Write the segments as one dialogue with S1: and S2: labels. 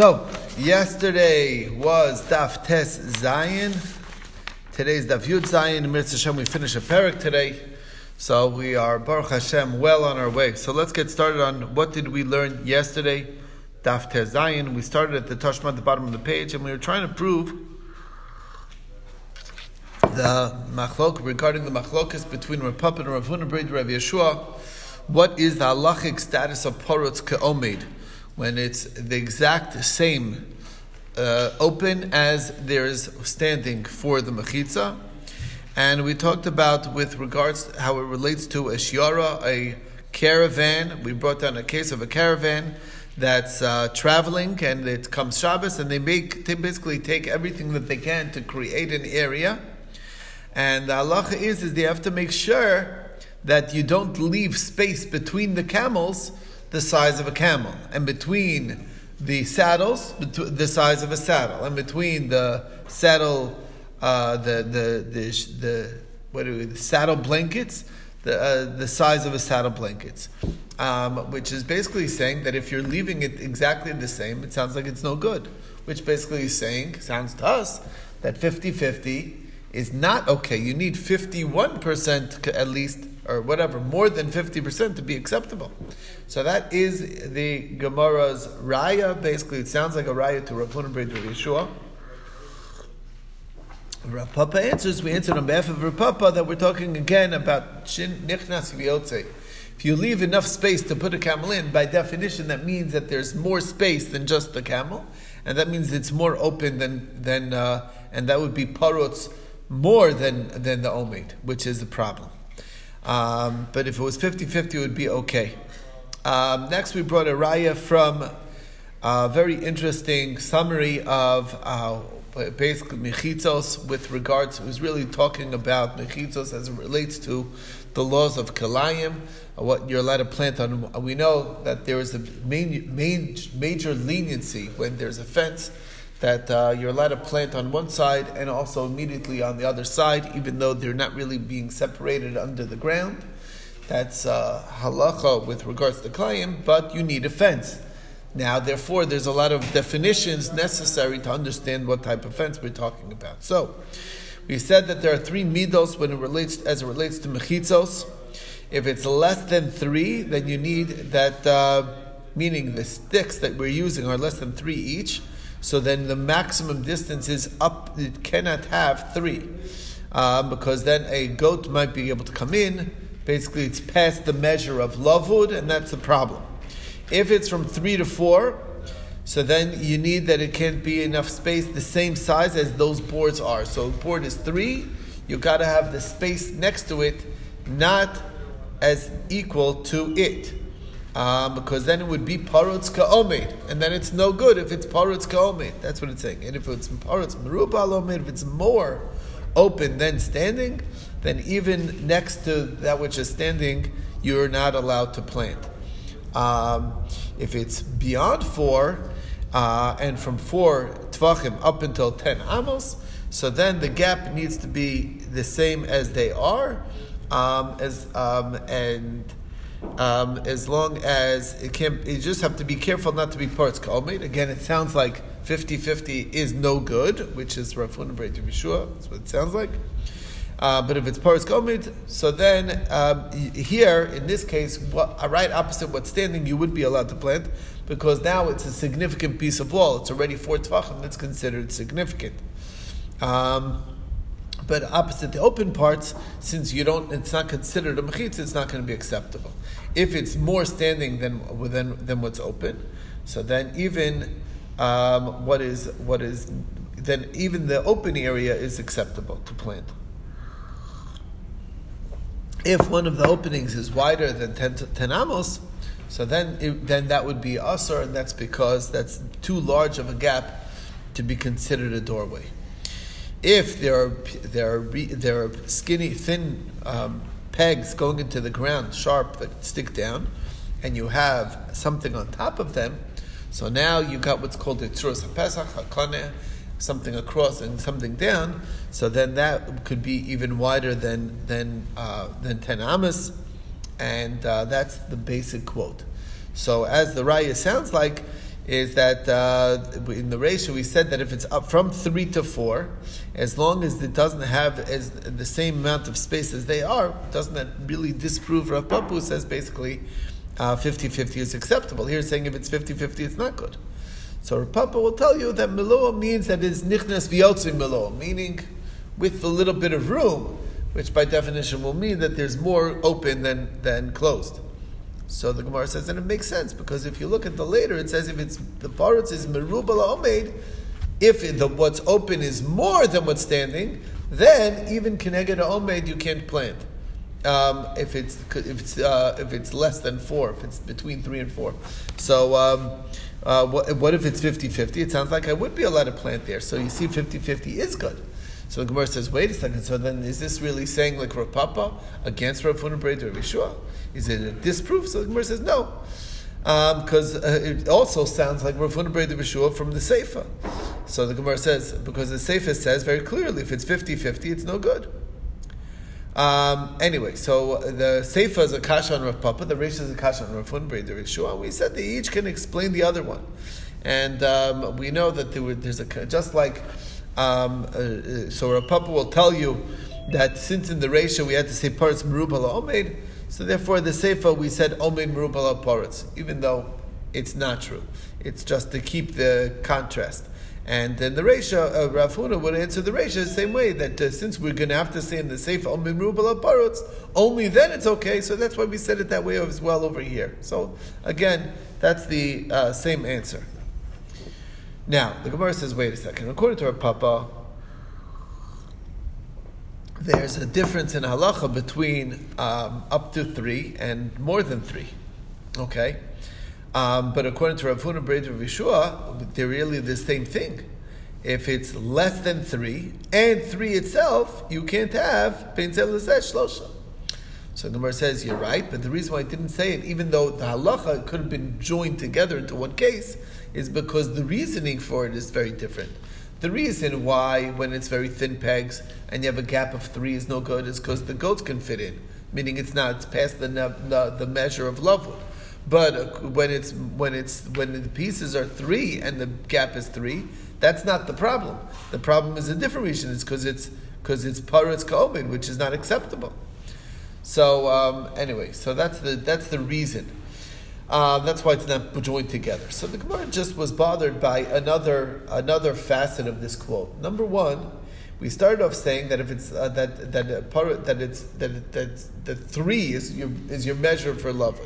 S1: So, yesterday was Daf Tes Zion. Today's Daf Yud Zion. Mitzvah Hashem, we finish a parak today. So we are, Baruch Hashem, well on our way. So let's get started on what did we learn yesterday. Daf Tes Zion. We started at the Tashma at the bottom of the page, and we were trying to prove the machlok regarding the machlokas between Rav Papa and Rav Huna Rav Yeshua. What is the halachic status of porotz ke'omed? When it's the exact same uh, open as there is standing for the mechitza. And we talked about with regards to how it relates to a shiara, a caravan. We brought down a case of a caravan that's uh, traveling and it comes Shabbos and they make they basically take everything that they can to create an area. And the halacha is is they have to make sure that you don't leave space between the camels the size of a camel, and between the saddles, the size of a saddle, and between the saddle, uh, the, the the the what are we, the saddle blankets, the uh, the size of a saddle blankets, um, which is basically saying that if you're leaving it exactly the same, it sounds like it's no good. Which basically is saying, sounds to us, that 50-50 is not okay. You need 51% at least or whatever, more than 50% to be acceptable. So that is the Gemara's raya. Basically, it sounds like a raya to Rav Huna Brid Yeshua. Rav Papa answers, we answered on behalf of Rav Papa that we're talking again about Shin Nichnas V'yotze. If you leave enough space to put a camel in, by definition, that means that there's more space than just the camel, and that means it's more open than, than uh, and that would be parotz more than, than the omid, which is the problem. Um, but if it was 50 50, it would be okay. Um, next, we brought a raya from a very interesting summary of uh, basically mechitzos with regards, it was really talking about mechitzos as it relates to the laws of kalayim, what you're allowed to plant on. We know that there is a main, main, major leniency when there's a fence that uh, you're allowed to plant on one side and also immediately on the other side, even though they're not really being separated under the ground. That's uh, halacha with regards to klayim, but you need a fence. Now, therefore, there's a lot of definitions necessary to understand what type of fence we're talking about. So, we said that there are three midos when it relates as it relates to mechitzos. If it's less than three, then you need that, uh, meaning the sticks that we're using are less than three each. So then the maximum distance is up, it cannot have three. Um, because then a goat might be able to come in. Basically, it's past the measure of lavud, and that's the problem. If it's from three to four, so then you need that it can't be enough space the same size as those boards are. So board is three, you got to have the space next to it not as equal to it um, because then it would be parutz ka'omed, and then it's no good if it's parutz ka'omed. That's what it's saying. And if it's parutz merubal omed, if it's more open than standing, then even next to that which is standing, you're not allowed to plant. Um, if it's beyond four, uh, and from four tvachim up until ten amos, so then the gap needs to be the same as they are, um, as um, and um, as long as it can't, you just have to be careful not to be parts kalmate. Again, it sounds like 50-50 is no good, which is Rafun and to be sure. That's what it sounds like. Uh, but if it's parts kalmate, so then um, here in this case, what, right opposite what's standing, you would be allowed to plant because now it's a significant piece of wall. It's already four tvachim. That's considered significant. Um, but opposite the open parts, since you don't, it's not considered a mechitza, it's not going to be acceptable. If it's more standing than than, than what's open, so then even um, what is what is then even the open area is acceptable to plant. If one of the openings is wider than 10, 10 amos, so then it, then that would be usher, and that's because that's too large of a gap to be considered a doorway. If there are there are there are skinny, thin um, pegs going into the ground, sharp that stick down, and you have something on top of them, so now you got what's called the tzuros pesach hakaneh, something across and something down. So then that could be even wider than than uh, than ten amas, and uh, that's the basic quote. So as the raya sounds like is that uh, in the ratio we said that if it's up from three to four, as long as it doesn't have as the same amount of space as they are, doesn't that really disprove Rav who says basically uh, 50-50 is acceptable. Here saying if it's 50-50 it's not good. So Rav Papa will tell you that Miloa means that it's nichnas v'yotzim Miloa, meaning with a little bit of room, which by definition will mean that there's more open than, than closed. So the Gemara says, and it makes sense because if you look at the later, it says if it's the parutz is merubal omeid, if the, what's open is more than what's standing, then even keneged omeid you can't plant. Um, if it's if it's uh, if it's less than four, if it's between three and four. So um, uh, what, what, if it's 50-50? It sounds like I would be allowed to plant there. So you see 50-50 is good. So the Gemara says, wait a second, so then is this really saying like Rav Papa against Rav Huna Breda Yeshua? Is it a disproof? So the Gemara says, no. Because um, uh, it also sounds like Rav Huna Breda Rav from the Seifa. So the Gemara says, because the Seifa says very clearly, if it's 50-50, it's no good. Um, anyway, so the Seifa is a kasha on Rav Papa, the Reish is a kasha on Rav Huna Breda Rav We said they each can explain the other one. And um, we know that there were, there's a, just like um, uh, uh, so Rav Papa will tell you that since in the ratio we had to say parts merubala omed, so therefore the sefer we said omed merubala parts, even though it's not true. It's just to keep the contrast. And then the ratio, uh, Rav Huna would answer the ratio the same way that uh, since we're going to have to say in the Sefer Omen Rubal Parutz, only then it's okay. So that's why we said it that way as well over here. So again, that's the uh, same answer. Now, the Gemara says, wait a second. According to our Papa, there's a difference in halacha between um, up to three and more than three. Okay? Um, but according to Rav Huna Breda Vishua, they're really the same thing. If it's less than three and three itself, you can't have Peinzel Shlosha. So Gemara says, you're right, but the reason why I didn't say it, even though the halacha could have been joined together into one case, is because the reasoning for it is very different. The reason why, when it's very thin pegs and you have a gap of three, is no good is because the goats can fit in, meaning it's not it's past the, the, the measure of lavud. But uh, when it's when it's when the pieces are three and the gap is three, that's not the problem. The problem is a different reason. It's because it's because it's paritz kaomin, which is not acceptable. So um, anyway, so that's the that's the reason. Uh, that's why it's not joined together. So the Gemara just was bothered by another another facet of this quote. Number one, we started off saying that if it's uh, that that uh, part that it's that that the three is your is your measure for love.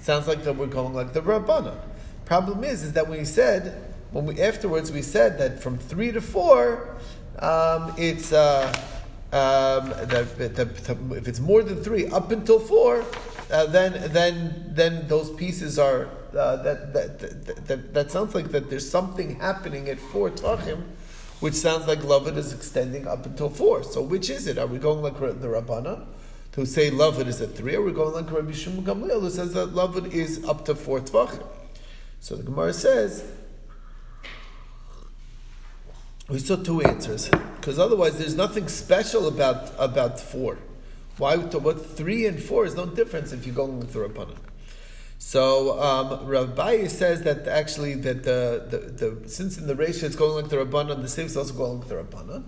S1: Sounds like that we're going like the Rabbana. Problem is, is that when we said when we afterwards we said that from three to four, um, it's. Uh, um, that, that, that, if it's more than three, up until four, uh, then then then those pieces are uh, that, that, that, that sounds like that there's something happening at four tachim, which sounds like Lavid is extending up until four. So which is it? Are we going like the Rabbana, who say Lavid is at three, or we going like Rabbi Shimon Gamliel, who says that Lavid is up to four tachim? So the Gemara says we saw two answers because otherwise there's nothing special about about four. Why? What three and four is no difference if you're going with the Rabbanan. So um, Rabbi says that actually that the, the, the since in the ratio it's going like the Rabbanan, the same is also going like the Rabbanan.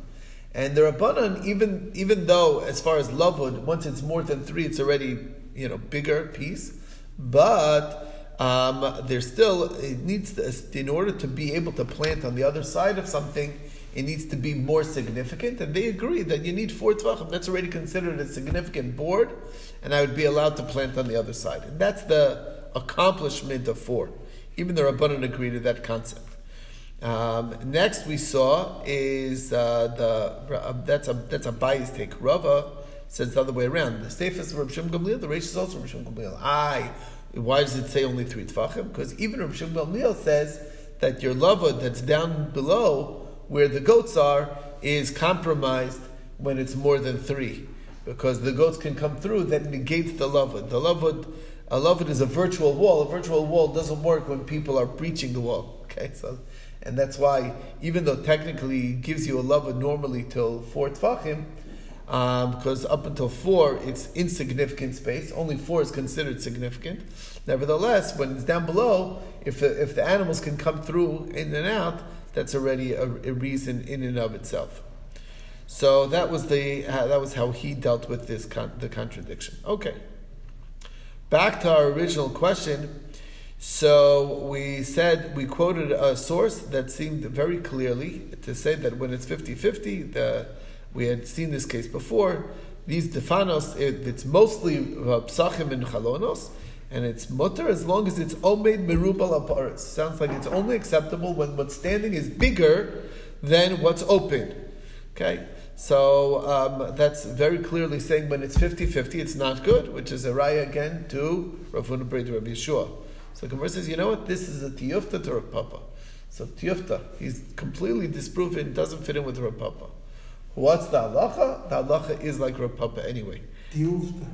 S1: And the Rabbanan, even even though as far as lavud, once it's more than three, it's already you know bigger piece, but um, there's still it needs to, in order to be able to plant on the other side of something it needs to be more significant, and they agree that you need four tvachim. That's already considered a significant board, and I would be allowed to plant on the other side. And that's the accomplishment of four. Even the Rabbanan agreed to that concept. Um, next, we saw is uh, the uh, that's a that's a bias take. Rava says the other way around. The safest of Rav Gamliel, the Reish is also Rav Shem Gamliel. I. Why does it say only three tefachim? Because even Rav Gamliel says that your lava that's down below where the goats are is compromised when it's more than three, because the goats can come through. That negates the lavud. The lavud, a lavud is a virtual wall. A virtual wall doesn't work when people are breaching the wall. Okay, so and that's why even though technically it gives you a lavud normally till four tfachim, Um, because up until four, it's insignificant space. Only four is considered significant. Nevertheless, when it's down below, if the, if the animals can come through in and out, that's already a, a reason in and of itself. So that was the uh, that was how he dealt with this con- the contradiction. Okay. Back to our original question. So we said we quoted a source that seemed very clearly to say that when it's 50-50, the, we had seen this case before. These defanos, it, it's mostly uh, psachim and chalonos, and it's mutter as long as it's omed merubal aparis. Sounds like it's only acceptable when what's standing is bigger than what's open. Okay, so um, that's very clearly saying when it's 50-50, it's not good, which is a raya again to Rav Huna Rav Yeshua. So Gemara says, you know what? This is a tiyufta to Rav Papa. So tiyufta, he's completely disproven, doesn't fit in with Rav Papa. What's the halacha? The halacha is like Rav Papa anyway.
S2: Tiyufta.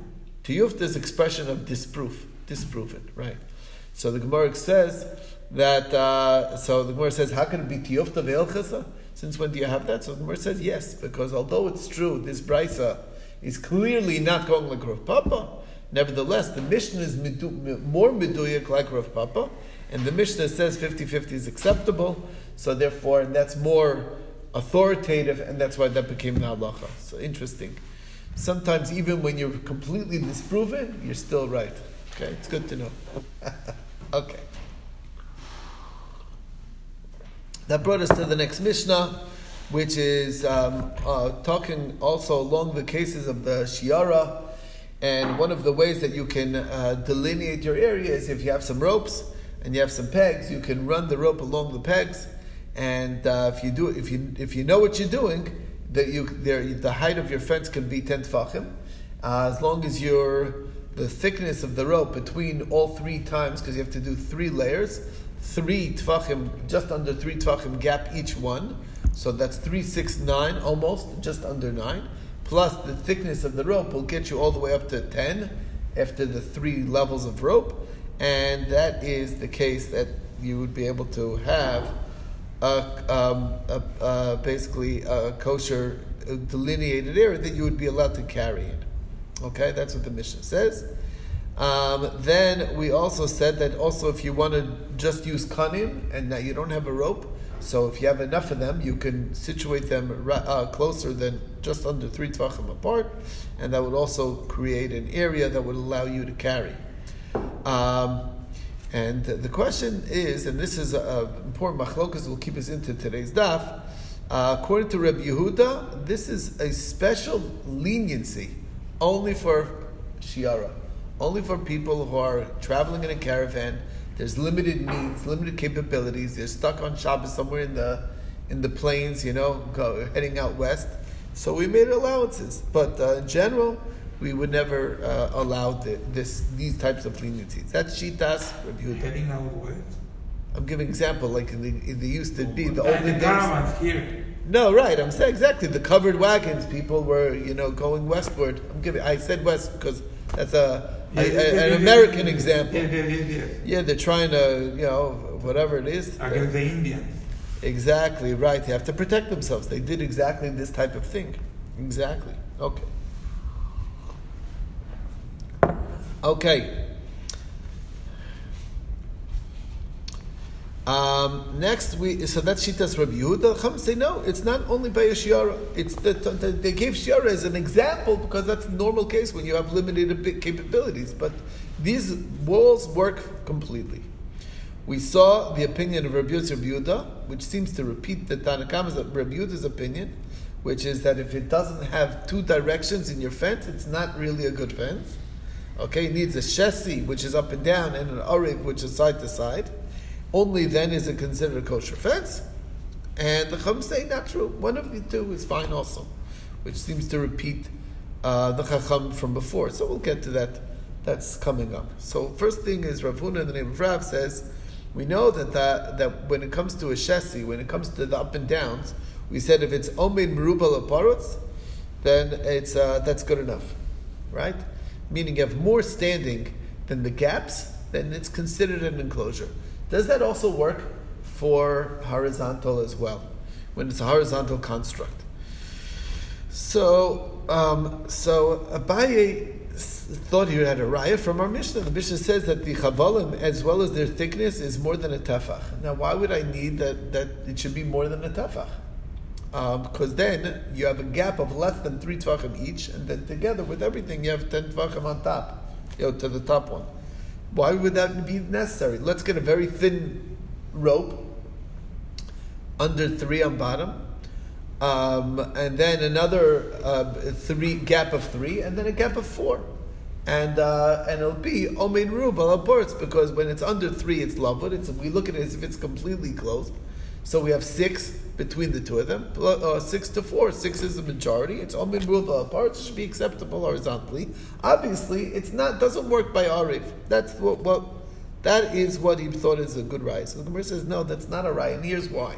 S1: Tiyufta is expression of disproof, disproven, right? So the Gemara says that. Uh, so the Gemara says, how can it be tiyufta ve'elchasa? Since when do you have that? So the Gemara says yes, because although it's true, this brisa is clearly not going like Rav Papa. Nevertheless, the Mishnah is midu, more meduyak like Rav Papa, and the Mishnah says 50-50 is acceptable. So therefore, and that's more authoritative, and that's why that became the halacha. So interesting. Sometimes even when you're completely disproven, you're still right. Okay, it's good to know. okay. That brought us to the next Mishnah, which is um, uh, talking also along the cases of the Shiara. And one of the ways that you can uh, delineate your area is if you have some ropes and you have some pegs, you can run the rope along the pegs. And uh, if you do, if you if you know what you're doing, that you there, the height of your fence can be ten tefachim, uh, as long as your the thickness of the rope between all three times, because you have to do three layers, three tefachim, just under three tefachim gap each one. So that's three, six, nine, almost just under nine. Plus the thickness of the rope will get you all the way up to ten after the three levels of rope, and that is the case that you would be able to have a, um, a, basically a kosher delineated area that you would be allowed to carry it. Okay, that's what the Mishnah says. Um, then we also said that also if you want to just use kanim and that you don't have a rope, so if you have enough of them, you can situate them uh, closer than just under three tvachim apart, and that would also create an area that would allow you to carry. Um, and the question is, and this is an important machlokas will keep us into today's daf. Uh, according to Reb Yehuda, this is a special leniency only for shiara, only for people who are traveling in a caravan. There's limited means, limited capabilities. They're stuck on Shabbos somewhere in the in the plains, you know, go, heading out west. So we made allowances, but uh, in general, we would never uh, allow the, this these types of leniencies. That's shitas.
S2: Heading out west.
S1: I'm giving example like in the, in the used to be the
S2: Like
S1: olden days.
S2: here.
S1: No, right. I'm saying exactly the covered wagons. People were you know going westward. I'm giving. I said west because that's a, a-
S2: Yeah, yeah,
S1: a-
S2: yeah,
S1: an
S2: yeah,
S1: American
S2: yeah,
S1: example.
S2: Yeah, yeah, yeah, yeah.
S1: Yeah, they're trying to you know whatever it is.
S2: Against the Indians.
S1: Exactly right. They have to protect themselves. They did exactly this type of thing. Exactly. Okay. Okay. Um, next, we so that's Shitas Rabbi Yehuda. Chum say no. It's not only by a shiara. It's the, the, they gave shiara as an example because that's normal case when you have limited capabilities. But these walls work completely. We saw the opinion of Rabbi Yehuda, which seems to repeat the Tanna Kamma's Rabbi Yehuda's opinion, which is that if it doesn't have two directions in your fence, it's not really a good fence. Okay, it needs a chassis, which is up and down, and an arik, which is side to side. Only then is it considered a kosher fence. And the Chum say not true. One of the two is fine also, which seems to repeat uh, the Chacham from before. So we'll get to that. That's coming up. So first thing is Rav Huna in the name of Rav says, we know that the, that when it comes to a chassis, when it comes to the up and downs, we said if it's omed merubal aparutz, then it's uh, that's good enough, right? Meaning you have more standing than the gaps, then it's considered an enclosure. Does that also work for horizontal as well, when it's a horizontal construct? So, um, so Abaye thought he had a raya from our Mishnah. The Mishnah says that the chavalim, as well as their thickness, is more than a tefach. Now, why would I need that? That it should be more than a tefach? Because then you have a gap of less than three tvachim each, and then together with everything, you have ten tvachim on top, you know, to the top one. Why would that be necessary? Let's get a very thin rope, under three on bottom, um, and then another uh, three gap of three, and then a gap of four, and uh, and it'll be omein rubal aborts because when it's under three, it's lavud. It's we look at it as if it's completely closed. So we have six between the two of them, uh, six to four. Six is the majority. It's omein rubal apart. It should be acceptable horizontally. Obviously, it's not doesn't work by arif. That's what what. That is what he thought is a good rise. So the Gemara says, no, that's not a rise, and here's why.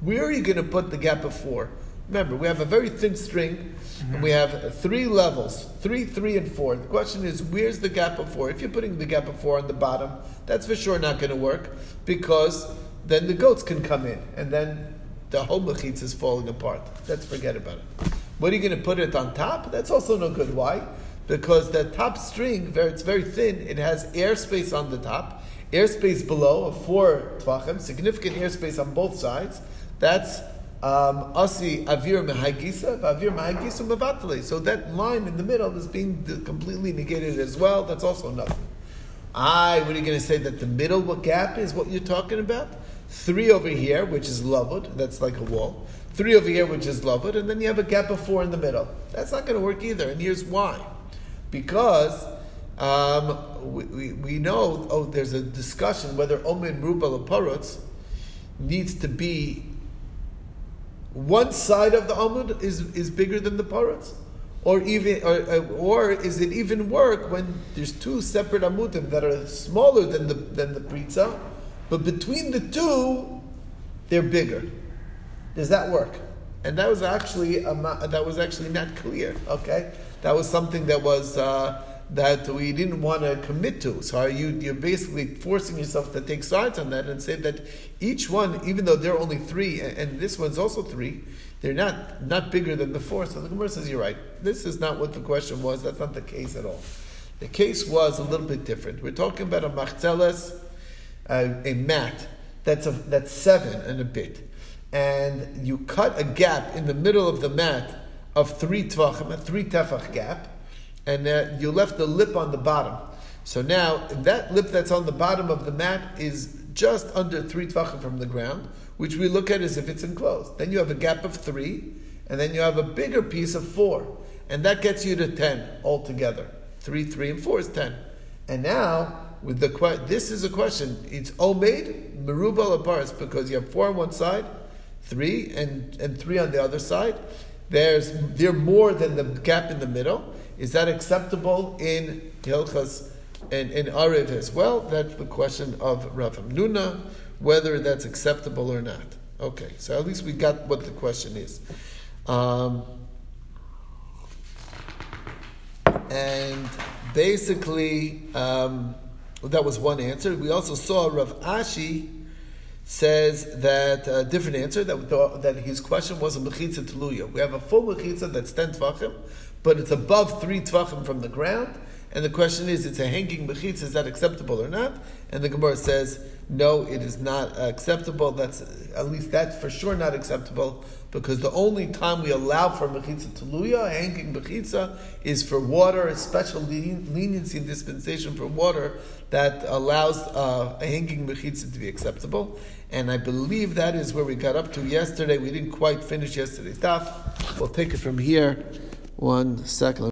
S1: Where are you going to put the gap of four? Remember, we have a very thin string, and we have three levels three, three, and four. The question is, where's the gap of four? If you're putting the gap of four on the bottom, that's for sure not going to work because then the goats can come in, and then the whole mechitz is falling apart. Let's forget about it. What are you going to put it on top? That's also no good. Why? Because the top string, very- it's very thin, it has airspace on the top, airspace below of four tvachim, significant airspace on both sides. That's um, asi avir mehagisa, avir mehagisa mevatale. So that line in the middle is being completely negated as well. That's also nothing. I, what are you going to say that the middle what gap is what you're talking about? Three over here, which is lavud, that's like a wall. Three over here, which is lavud, and then you have a gap of four in the middle. That's not going to work either, and here's why. Because um, we, we, we know, oh, there's a discussion whether Omen Rubal Parutz needs to be one side of the Amud is, is bigger than the Parutz. Or even, or, or is it even work when there's two separate amudim that are smaller than the than the pritza, but between the two, they're bigger? Does that work? And that was actually ma- that was actually not clear. Okay, that was something that was uh, that we didn't want to commit to. So you you're basically forcing yourself to take sides on that and say that each one, even though there are only three, and, and this one's also three, they're not not bigger than the four. So the Gemara says you're right. This is not what the question was. That's not the case at all. The case was a little bit different. We're talking about a machzeles, a mat that's a, that's seven and a bit, and you cut a gap in the middle of the mat of three tvachim, a three tefach gap, and uh, you left the lip on the bottom. So now that lip that's on the bottom of the mat is just under three tvachim from the ground, which we look at as if it's enclosed. Then you have a gap of three, and then you have a bigger piece of four, and that gets you to ten altogether. Three, three, and four is ten. And now with the this is a question. It's omeid merubal aparis because you have four on one side, three and and three on the other side. There's they're more than the gap in the middle. Is that acceptable in Hilchas and in Ariv as well? That's the question of Rav Huna, whether that's acceptable or not. Okay, so at least we got what the question is. Um, and basically, um, that was one answer. We also saw Rav Ashi says that a different answer that that his question was a mechitza teluya. We have a full mechitza that's ten tvachim, but it's above three tvachim from the ground. And the question is, it's a hanging mechitza. Is that acceptable or not? And the Gemara says, no, it is not acceptable. That's at least that's for sure not acceptable because the only time we allow for mechitza teluya, hanging mechitza, is for water, a special leniency dispensation for water that allows uh, a hanging mechitza to be acceptable. And I believe that is where we got up to yesterday. We didn't quite finish yesterday's daf. We'll take it from here. One second.